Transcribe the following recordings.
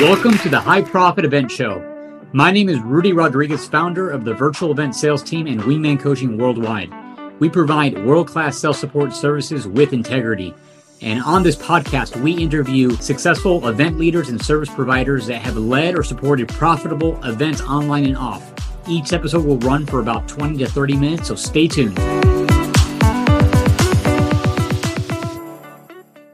Welcome to the High Profit Event Show. My name is Rudy Rodriguez, founder of the virtual event sales team and Wingman Coaching Worldwide. We provide world class sales support services with integrity. And on this podcast, we interview successful event leaders and service providers that have led or supported profitable events online and off. Each episode will run for about 20 to 30 minutes, so stay tuned.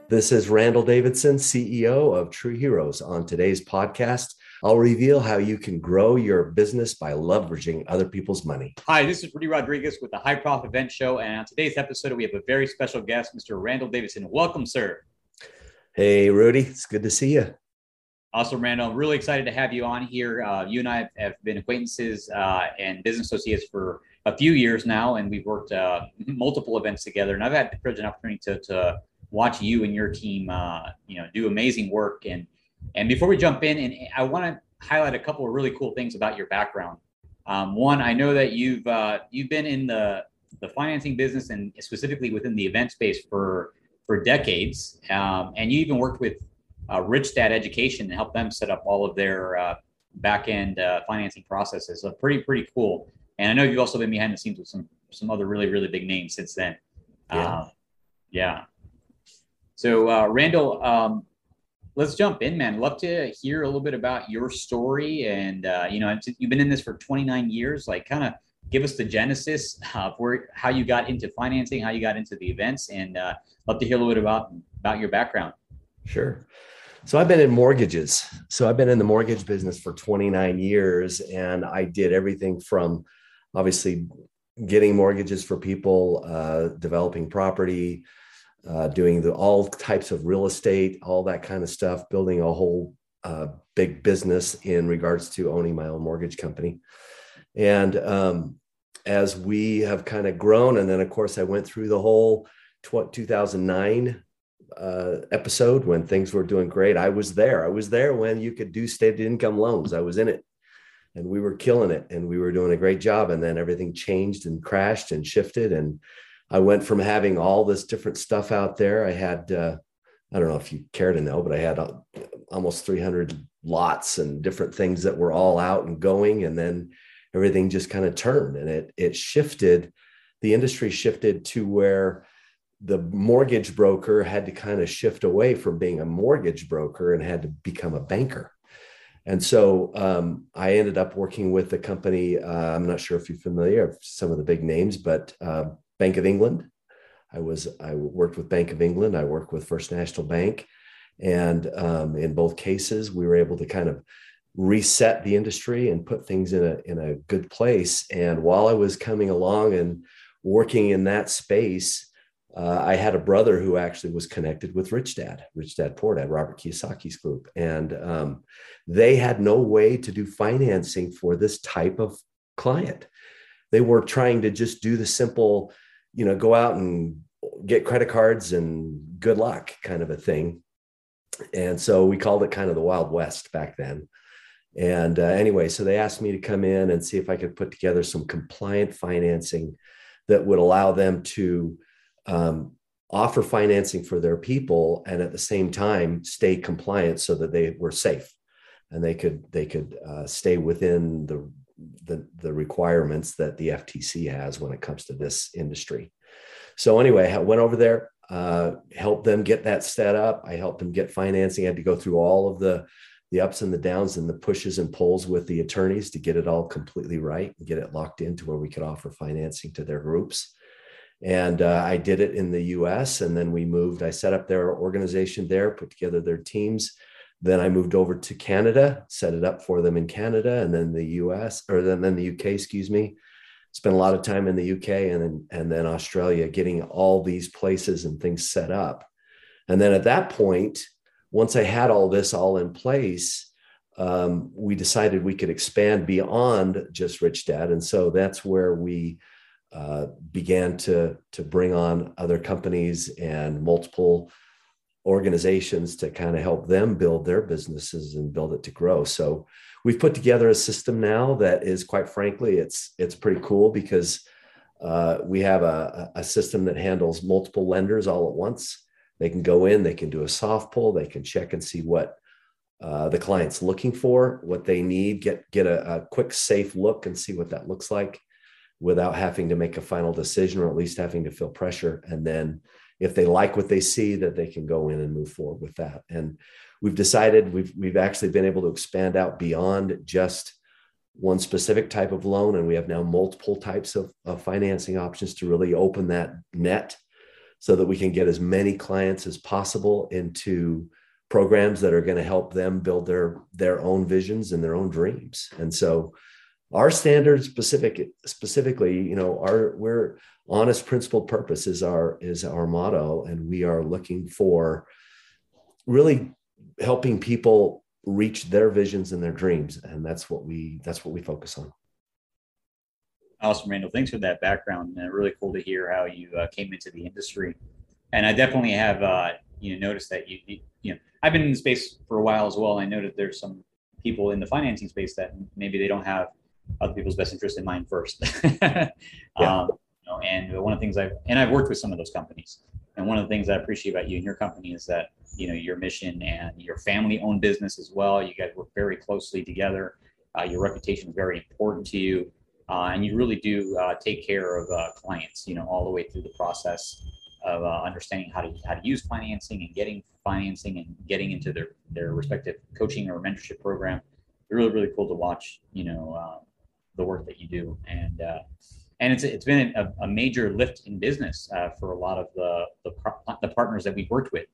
This is Randal Davidson, CEO of True Heroes. On today's podcast, I'll reveal how you can grow your business by leveraging other people's money. Hi, this is Rudy Rodriguez with the High Profit Event Show. And on today's episode, we have a very special guest, Mr. Randal Davidson. Welcome, sir. Hey, Rudy. It's good to see you. Awesome, Randal, I'm really excited to have you on here. Uh, you and I have been acquaintances uh, and business associates for a few years now, and we've worked uh, multiple events together. And I've had the privilege and opportunity to, to watch you and your team, uh, you know, do amazing work. And and before we jump in, and I want to highlight a couple of really cool things about your background. Um, one, I know that you've uh, you've been in the the financing business and specifically within the event space for for decades, um, and you even worked with uh, Rich Dad Education to help them set up all of their uh, back end uh, financing processes. So pretty pretty cool. And I know you've also been behind the scenes with some some other really really big names since then. Yeah. Uh, yeah. So, uh, Randal, um, let's jump in, man. Love to hear a little bit about your story. And, uh, you know, you've been in this for 29 years. Like, kind of give us the genesis of where, how you got into financing, how you got into the events, and uh, love to hear a little bit about, about your background. Sure. So I've been in mortgages. So I've been in the mortgage business for 29 years, and I did everything from obviously getting mortgages for people, uh, developing property, uh, doing the all types of real estate, all that kind of stuff, building a whole uh, big business in regards to owning my own mortgage company. And um, as we have kind of grown, and then of course I went through the whole 2009 uh, episode when things were doing great. I was there. I was there when you could do stated income loans. I was in it and we were killing it and we were doing a great job. And then everything changed and crashed and shifted. And I went from having all this different stuff out there. I had, uh, I don't know if you care to know, but I had uh, almost 300 lots and different things that were all out and going. And then everything just kind of turned and it, it shifted. The industry shifted to where the mortgage broker had to kind of shift away from being a mortgage broker and had to become a banker. And so um, I ended up working with a company. Uh, I'm not sure if you're familiar with some of the big names, but uh, Bank of England. I was I worked with Bank of England. I worked with First National Bank, and um, in both cases, we were able to kind of reset the industry and put things in a in a good place. And while I was coming along and working in that space, uh, I had a brother who actually was connected with Rich Dad, Rich Dad Poor Dad, Robert Kiyosaki's group, and um, they had no way to do financing for this type of client. They were trying to just do the simple you know, go out and get credit cards and good luck kind of a thing. And so we called it kind of the Wild West back then. And uh, anyway, so they asked me to come in and see if I could put together some compliant financing that would allow them to um, offer financing for their people and at the same time stay compliant so that they were safe and they could they could uh, stay within the the, the requirements that the FTC has when it comes to this industry. So anyway, I went over there, uh, helped them get that set up. I helped them get financing. I had to go through all of the the ups and the downs and the pushes and pulls with the attorneys to get it all completely right and get it locked into where we could offer financing to their groups. And uh, I did it in the U.S. and then we moved. I set up their organization there, put together their teams then I moved over to Canada, set it up for them in Canada, and then the US or then, then the UK, excuse me. Spent a lot of time in the UK and then and then Australia getting all these places and things set up. And then at that point, once I had all this all in place, um, we decided we could expand beyond just Rich Dad, and so that's where we uh, began to to bring on other companies and multiple organizations to kind of help them build their businesses and build it to grow. So we've put together a system now that is quite frankly, it's it's pretty cool because uh, we have a, a system that handles multiple lenders all at once. They can go in, they can do a soft pull, they can check and see what uh, the client's looking for, what they need, get get a, a quick, safe look and see what that looks like without having to make a final decision or at least having to feel pressure. And then if they like what they see, that they can go in and move forward with that. And we've decided we've we've actually been able to expand out beyond just one specific type of loan, and we have now multiple types of, of financing options to really open that net so that we can get as many clients as possible into programs that are going to help them build their their own visions and their own dreams. And so our standards specific specifically, you know, our we're honest principled purpose is our is our motto and we are looking for really helping people reach their visions and their dreams and that's what we that's what we focus on. Awesome randal. Thanks for that background and really cool to hear how you uh, came into the industry. And i definitely have uh, you know noticed that you, you, you know i've been in the space for a while as well i know that there's some people in the financing space that maybe they don't have other people's best interest in mind first. Yeah. um, you know, and one of the things i've and i've worked with some of those companies. And one of the things i appreciate about you and your company is that you know your mission and your family owned business as well. You guys work very closely together. Uh, your reputation is very important to you. Uh, and you really do uh, take care of uh, clients you know all the way through the process of uh, understanding how to how to use financing and getting financing and getting into their their respective coaching or mentorship program. It's really really cool to watch you know uh, the work that you do and and it's it's been a, a major lift in business for a lot of the, the the partners that we've worked with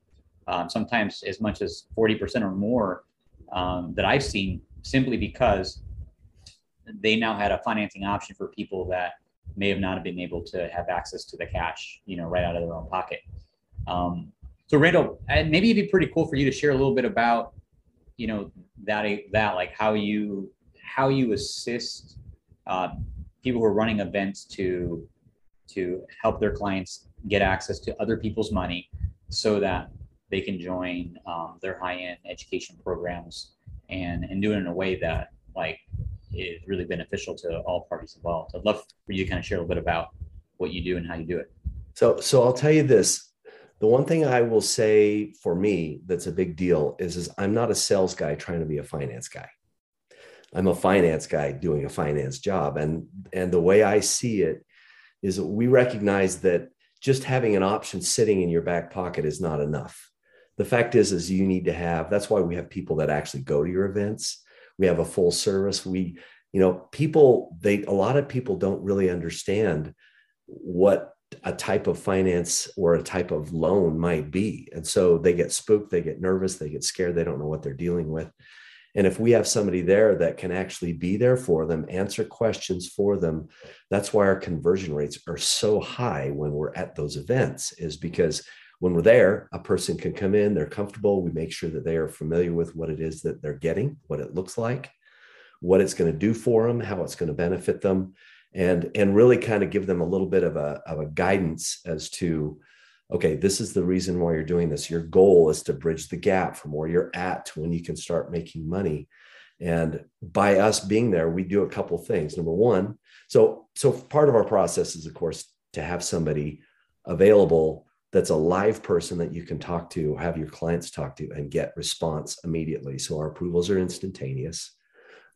um, sometimes as much as 40% or more um, that I've seen simply because they now had a financing option for people that may have not been able to have access to the cash, you know, right out of their own pocket. Um, so Randal, maybe it'd be pretty cool for you to share a little bit about, you know, that, that like how you, how you assist uh, people who are running events to, to help their clients get access to other people's money so that they can join um, their high-end education programs and and do it in a way that like is really beneficial to all parties involved. I'd love for you to kind of share a little bit about what you do and how you do it. So so I'll tell you this. The one thing I will say for me that's a big deal is, is I'm not a sales guy trying to be a finance guy. I'm a finance guy doing a finance job. And, and the way I see it is we recognize that just having an option sitting in your back pocket is not enough. The fact is is you need to have that's why we have people that actually go to your events. We have a full service. We you know people they a lot of people don't really understand what a type of finance or a type of loan might be. And so they get spooked they get nervous they get scared they don't know what they're dealing with and if we have somebody there that can actually be there for them answer questions for them that's why our conversion rates are so high when we're at those events is because when we're there, a person can come in, they're comfortable. We make sure that they are familiar with what it is that they're getting, what it looks like, what it's going to do for them, how it's going to benefit them, and, and really kind of give them a little bit of a, of a guidance as to, okay, this is the reason why you're doing this. Your goal is to bridge the gap from where you're at to when you can start making money. And by us being there, we do a couple things. Number one, so so part of our process is, of course, to have somebody available that's a live person that you can talk to, have your clients talk to, and get response immediately. So our approvals are instantaneous.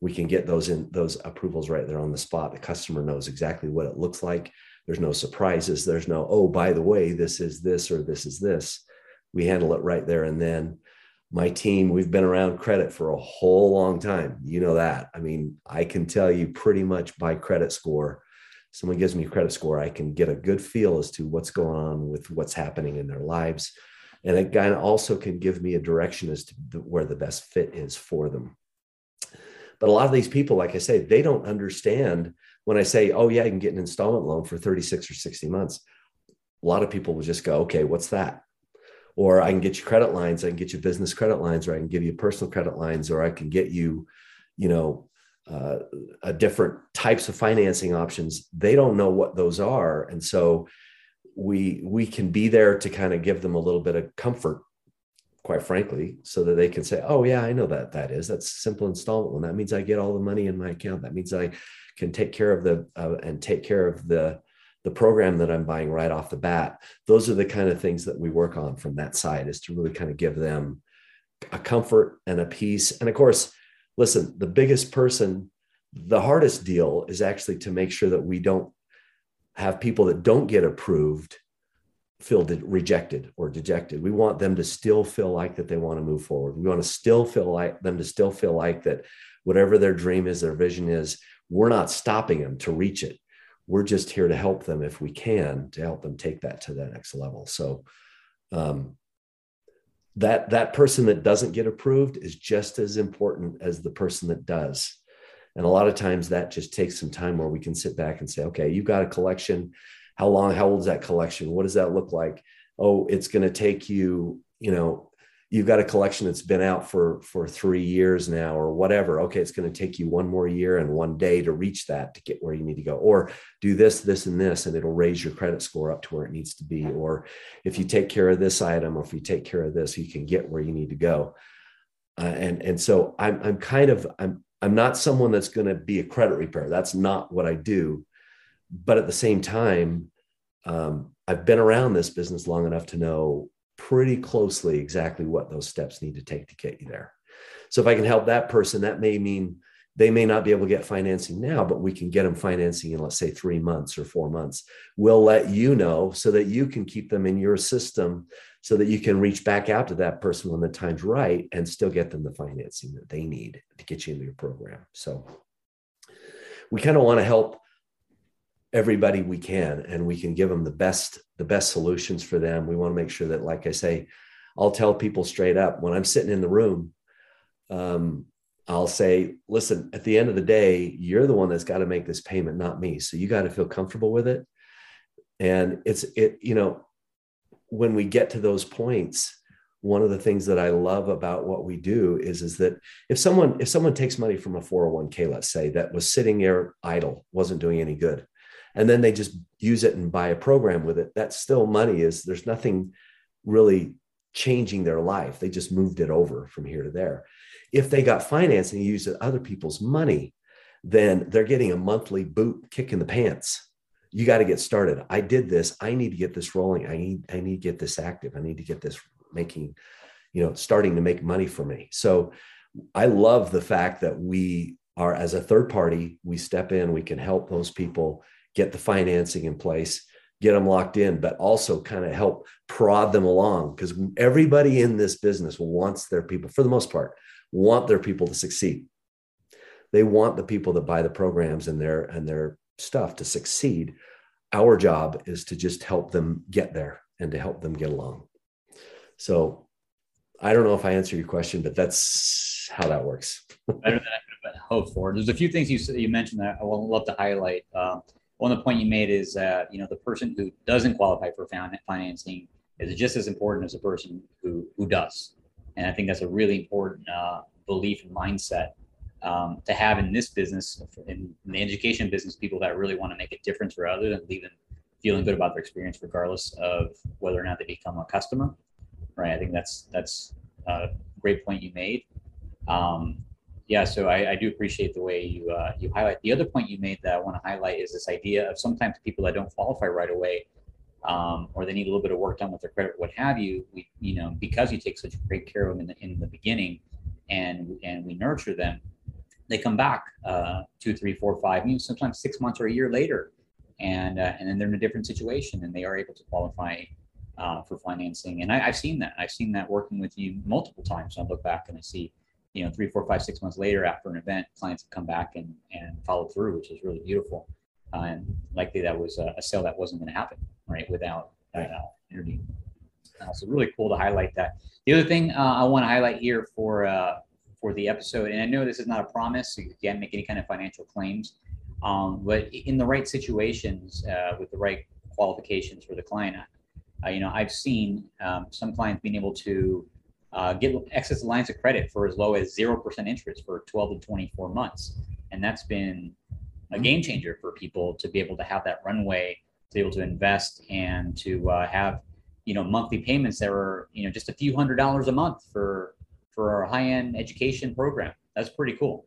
We can get those in those approvals right there on the spot. The customer knows exactly what it looks like. There's no surprises. There's no, oh, by the way, this is this or this is this. We handle it right there and then. My team, we've been around credit for a whole long time. You know that. I mean, I can tell you pretty much by credit score someone gives me a credit score, I can get a good feel as to what's going on with what's happening in their lives. And it kind of also can give me a direction as to where the best fit is for them. But a lot of these people, like I say, they don't understand when I say, oh, yeah, I can get an installment loan for 36 or 60 months. A lot of people will just go, okay, what's that? Or I can get you credit lines, I can get you business credit lines, or I can give you personal credit lines, or I can get you, you know, uh, different types of financing options they don't know what those are and so we we can be there to kind of give them a little bit of comfort quite frankly so that they can say oh yeah i know that that is that's simple installment loan that means i get all the money in my account that means i can take care of the uh, and take care of the the program that I'm buying right off the bat. Those are the kind of things that we work on from that side is to really kind of give them a comfort and a peace. And of course, listen, the biggest person, the hardest deal is actually to make sure that we don't have people that don't get approved feel de- rejected or dejected. We want them to still feel like that they want to move forward. We want to still feel like them to still feel like that whatever their dream is, their vision is, we're not stopping them to reach it. We're just here to help them if we can to help them take that to the next level. So um, that that person that doesn't get approved is just as important as the person that does. And a lot of times that just takes some time where we can sit back and say, okay, you've got a collection how long how old is that collection what does that look like oh it's going to take you you know you've got a collection that's been out for for three years now or whatever. Okay it's going to take you one more year and one day to reach that to get where you need to go. Or do this this and this and it'll raise your credit score up to where it needs to be. Or if you take care of this item or if you take care of this you can get where you need to go. Uh, and and so i'm i'm kind of i'm i'm not someone that's going to be a credit repair. That's not what i do. But at the same time, um, I've been around this business long enough to know pretty closely exactly what those steps need to take to get you there. So if I can help that person, that may mean they may not be able to get financing now, but we can get them financing in, let's say, three months or four months. We'll let you know so that you can keep them in your system so that you can reach back out to that person when the time's right and still get them the financing that they need to get you into your program. So we kind of want to help everybody we can and we can give them the best the best solutions for them. We want to make sure that like i say i'll tell people straight up when i'm sitting in the room um, i'll say listen at the end of the day you're the one that's got to make this payment not me. So you got to feel comfortable with it. And it's it you know when we get to those points one of the things that i love about what we do is is that if someone if someone takes money from a 401k let's say that was sitting there idle wasn't doing any good and then they just use it and buy a program with it that's still money is there's nothing really changing their life. They just moved it over from here to there. If they got financing and use other people's money then they're getting a monthly boot kick in the pants. You got to get started. I did this. I need to get this rolling. I need i need to get this active. I need to get this making you know starting to make money for me. So i love the fact that we are as a third party we step in we can help those people get the financing in place, get them locked in, but also kind of help prod them along because everybody in this business wants their people, for the most part, want their people to succeed. They want the people that buy the programs and their and their stuff to succeed. Our job is to just help them get there and to help them get along. So I don't know if I answer your question, but that's how that works. Better than I could have hoped for. There's a few things you you mentioned that I would love to highlight. Uh, one of the point you made is that you know the person who doesn't qualify for financing is just as important as the person who who does, and I think that's a really important uh, belief and mindset um, to have in this business, in, in, the education business. People that really want to make a difference for others and leave them feeling good about their experience, regardless of whether or not they become a customer. Right. I think that's that's a great point you made. Um, yeah, so I, I, do appreciate the way you uh, you highlight. The other point you made that I want to highlight is this idea of sometimes people that don't qualify right away, um, or they need a little bit of work done with their credit, what have you. We, you know, because you take such great care of them in the in the beginning, and and we nurture them, they come back uh, two, three, four, five, you know, sometimes six months or a year later, and uh, and then they're in a different situation, and they are able to qualify uh, for financing. And I, I've seen that. I've seen that working with you multiple times. I look back and I see you know, three, four, five, six months later after an event, clients have come back and, and follow through, which is really beautiful. Uh, and likely that was a, a sale that wasn't going to happen, right, without that uh, interview. Uh, so really cool to highlight that. The other thing uh, I want to highlight here for uh, for the episode, and I know this is not a promise, so you can't make any kind of financial claims, um, but in the right situations uh, with the right qualifications for the client, you know, I've seen um, some clients being able to uh, get excess lines of credit for as low as 0% interest for 12 to 24 months. And that's been a game changer for people to be able to have that runway, to be able to invest and to uh, have, you know, monthly payments that are, you know, just a few hundred dollars a month for, for our high end education program. That's pretty cool.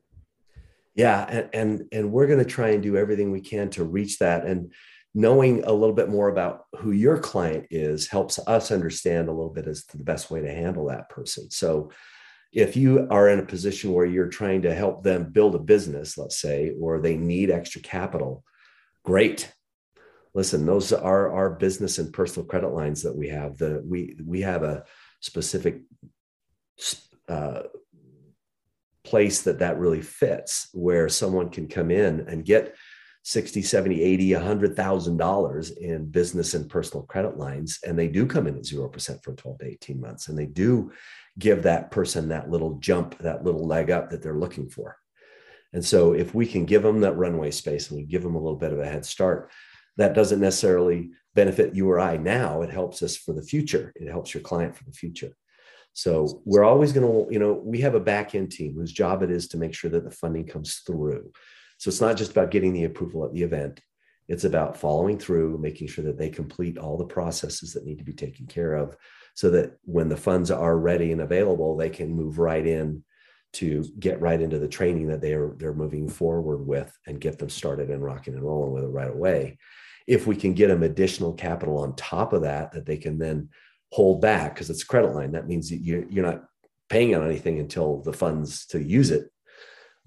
Yeah. And, and, and we're going to try and do everything we can to reach that. And knowing a little bit more about who your client is helps us understand a little bit as to the best way to handle that person. So if you are in a position where you're trying to help them build a business, let's say, or they need extra capital, great. Listen, those are our business and personal credit lines that we have. The we we have a specific uh, place that that really fits, where someone can come in and get 60 70 80 100000 dollars in business and personal credit lines and they do come in at 0% for 12 to 18 months and they do give that person that little jump that little leg up that they're looking for. And so if we can give them that runway space and we give them a little bit of a head start that doesn't necessarily benefit you or i now. It helps us for the future. It helps your client for the future. So we're always going to you know we have a back end team whose job it is to make sure that the funding comes through so it's not just about getting the approval at the event. It's about following through, making sure that they complete all the processes that need to be taken care of so that when the funds are ready and available, they can move right in to get right into the training that they're they're moving forward with and get them started and rocking and rolling with it right away. If we can get them additional capital on top of that, that they can then hold back because it's a credit line. That means you're, you're not paying on anything until the funds to use it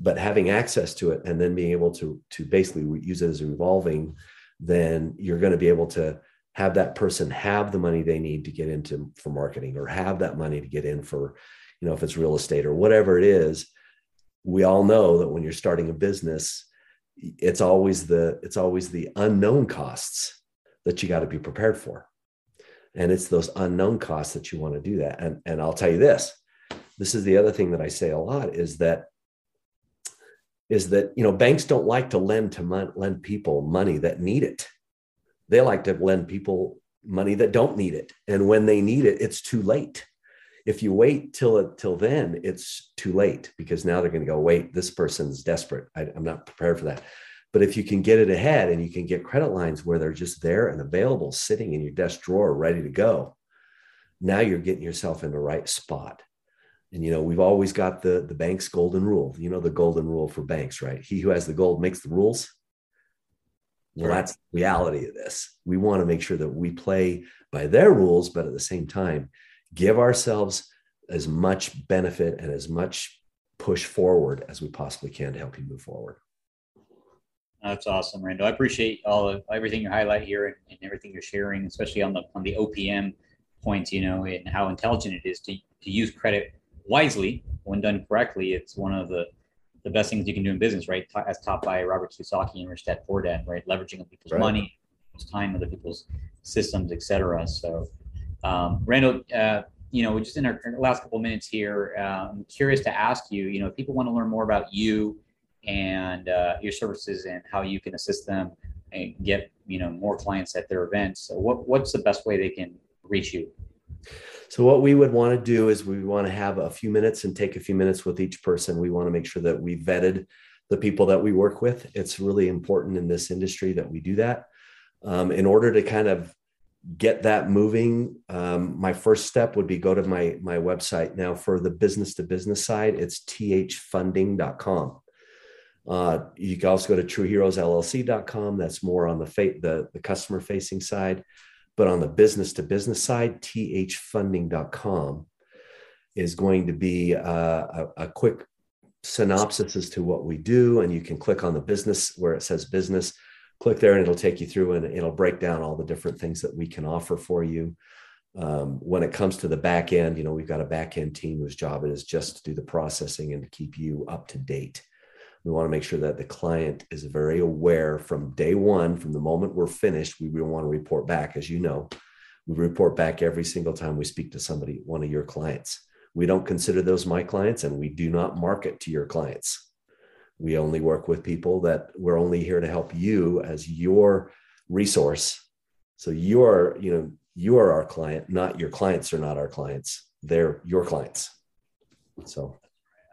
but having access to it and then being able to to basically use it as revolving then you're going to be able to have that person have the money they need to get into for marketing or have that money to get in for you know if it's real estate or whatever it is. We all know that when you're starting a business it's always the it's always the unknown costs that you got to be prepared for. And it's those unknown costs that you want to do that. And and I'll tell you this this is the other thing that I say a lot is that is that you know banks don't like to lend to mon- lend people money that need it. They like to lend people money that don't need it. And when they need it it's too late. If you wait till till then it's too late because now they're going to go wait this person's desperate. I, i'm not prepared for that. But if you can get it ahead and you can get credit lines where they're just there and available sitting in your desk drawer ready to go now you're getting yourself in the right spot and you know we've always got the the bank's golden rule. You know the golden rule for banks right? He who has the gold makes the rules. Well right. that's the reality of this. We want to make sure that we play by their rules but at the same time give ourselves as much benefit and as much push forward as we possibly can to help you move forward. That's awesome randal. I appreciate all of everything you highlight here and, and everything you're sharing especially on the on the opm points you know and how intelligent it is to, to use credit wisely, when done correctly, it's one of the the best things you can do in business, right? As taught by Robert Kiyosaki and Rich Dad Poor Dad, right? Leveraging of people's right. money, time, other people's systems, etc. So, um, Randal, uh, you know, just in our last couple of minutes here, uh, I'm curious to ask you, you know, if people want to learn more about you and uh, your services and how you can assist them and get, you know, more clients at their events, so what, what's the best way they can reach you? So what we would want to do is we want to have a few minutes and take a few minutes with each person. We want to make sure that we vetted the people that we work with. It's really important in this industry that we do that. Um, in order to kind of get that moving, um, my first step would be go to my my website. Now for the business to business side, it's thfunding.com. Uh, you can also go to trueheroesllc.com. That's more on the, fa- the, the customer facing side. But on the business to business side, thfunding.com is going to be a, a, a quick synopsis as to what we do. And you can click on the business where it says business, click there, and it'll take you through and it'll break down all the different things that we can offer for you. Um, when it comes to the back end, you know, we've got a back end team whose job it is just to do the processing and to keep you up to date. We want to make sure that the client is very aware from day one, from the moment we're finished. We want to report back, as you know. We report back every single time we speak to somebody, one of your clients. We don't consider those my clients, and we do not market to your clients. We only work with people that we're only here to help you as your resource. So you're, you know, you are our client, not your clients are not our clients. They're your clients. So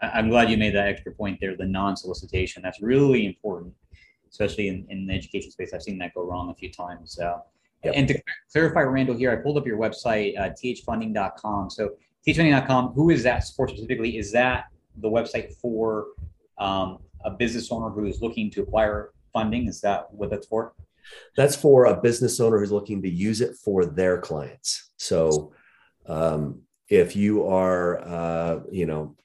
I'm glad you made that extra point there, the non-solicitation. That's really important, especially in, in the education space. I've seen that go wrong a few times. Uh, yep. And to clarify, Randal, here, I pulled up your website, uh, thfunding.com. So thfunding.com, who is that for specifically? Is that the website for um, a business owner who is looking to acquire funding? Is that what that's for? That's for a business owner who's looking to use it for their clients. So, um, if you are, uh, you know,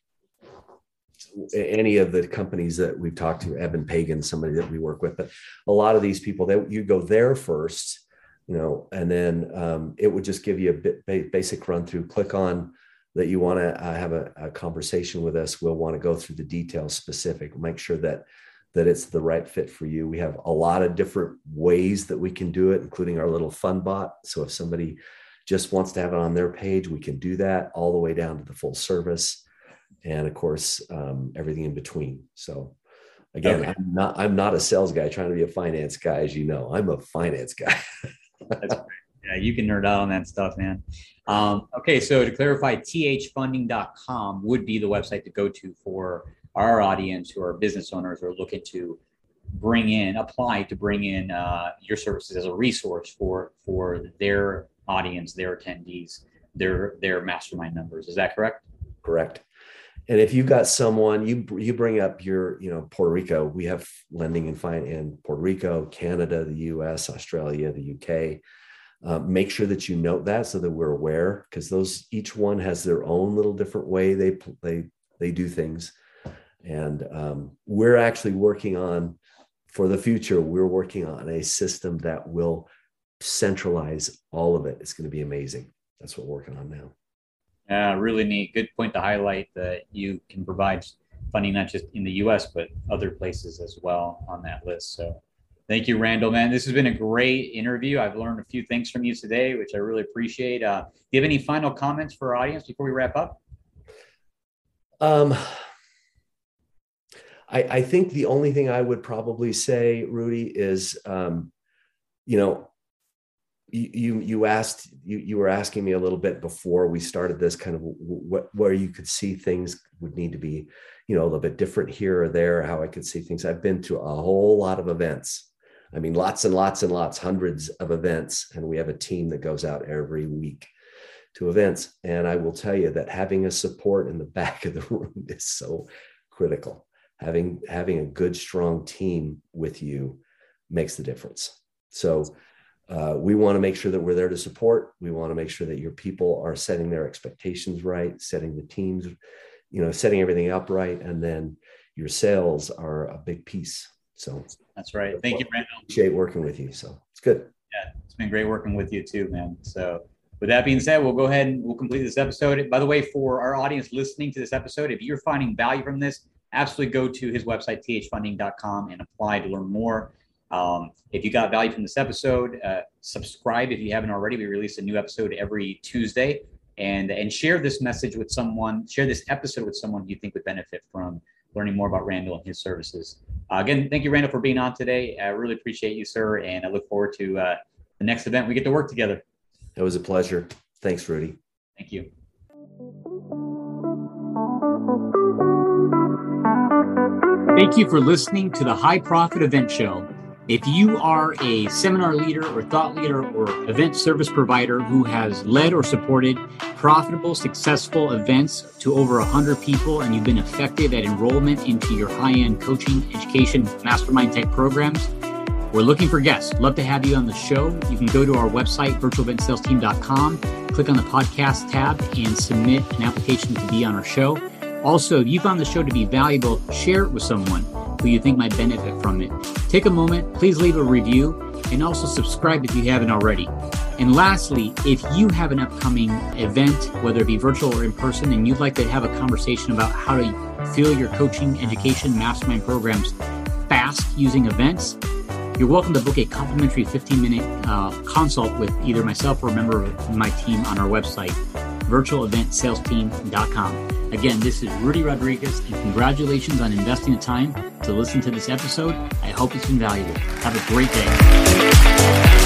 any of the companies that we've talked to, Eben Pagan, somebody that we work with, but a lot of these people, that you go there first, you know, and then um, it would just give you a bit basic run through. Click on that you want to uh, have a, a, conversation with us. We'll want to go through the details specific, make sure that that it's the right fit for you. We have a lot of different ways that we can do it, including our little fun bot. So if somebody just wants to have it on their page, we can do that all the way down to the full service and of course um, everything in between. So again, okay. I'm not I'm not a sales guy trying to be a finance guy, as you know. I'm a finance guy. yeah, you can nerd out on that stuff, man. Um, okay, so to clarify, thfunding.com would be the website to go to for our audience who are business owners who are looking to bring in, apply to bring in uh, your services as a resource for for their audience, their attendees, their their mastermind members. Is that correct? Correct and if you've got someone you you bring up your you know puerto rico. We have lending and fine in puerto rico canada the us australia the uk uh, make sure that you note that so that we're aware because those each one has their own little different way they they they do things. And um, we're actually working on for the future we're working on a system that will centralize all of it. It's going to be amazing. That's what we're working on now yeah, really neat. Good point to highlight that you can provide funding not just in the U.S. but other places as well on that list. So, thank you, Randal. Man, this has been a great interview. I've learned a few things from you today, which I really appreciate. Uh, do you have any final comments for our audience before we wrap up? Um, I, I think the only thing I would probably say, Rudy, is um, you know you you asked you you were asking me a little bit before we started this kind of what where you could see things would need to be you know a little bit different here or there how i could see things. I've been to a whole lot of events. I mean lots and lots and lots hundreds of events and we have a team that goes out every week to events. And i will tell you that having a support in the back of the room is so critical. Having having a good strong team with you makes the difference. So uh, we want to make sure that we're there to support. We want to make sure that your people are setting their expectations right, setting the teams, you know, setting everything up right, and then your sales are a big piece. So that's right. Thank you, Brandon. Appreciate working with you. So it's good. Yeah, it's been great working with you too, man. So with that being said, we'll go ahead and we'll complete this episode. By the way, for our audience listening to this episode, if you're finding value from this, absolutely go to his website, thfunding.com, and apply to learn more. Um, if you got value from this episode, uh, subscribe if you haven't already. We release a new episode every Tuesday, and and share this message with someone. Share this episode with someone you think would benefit from learning more about Randal and his services. Uh, again, thank you, Randal, for being on today. I really appreciate you, sir, and I look forward to uh, the next event we get to work together. It was a pleasure. Thanks, Rudy. Thank you. Thank you for listening to the High Profit Event Show. If you are a seminar leader or thought leader or event service provider who has led or supported profitable, successful events to over 100 people and you've been effective at enrollment into your high end coaching, education, mastermind type programs, we're looking for guests. Love to have you on the show. You can go to our website, virtualeventsalesteam.com, click on the podcast tab, and submit an application to be on our show. Also, if you found the show to be valuable, share it with someone who you think might benefit from it. Take a moment, please leave a review, and also subscribe if you haven't already. And lastly, if you have an upcoming event, whether it be virtual or in person, and you'd like to have a conversation about how to fill your coaching, education, mastermind programs fast using events, you're welcome to book a complimentary 15 minute uh, consult with either myself or a member of my team on our website, virtualeventsalesteam.com. Again, this is Rudy Rodriguez, and congratulations on investing the time to listen to this episode. I hope it's been valuable. Have a great day.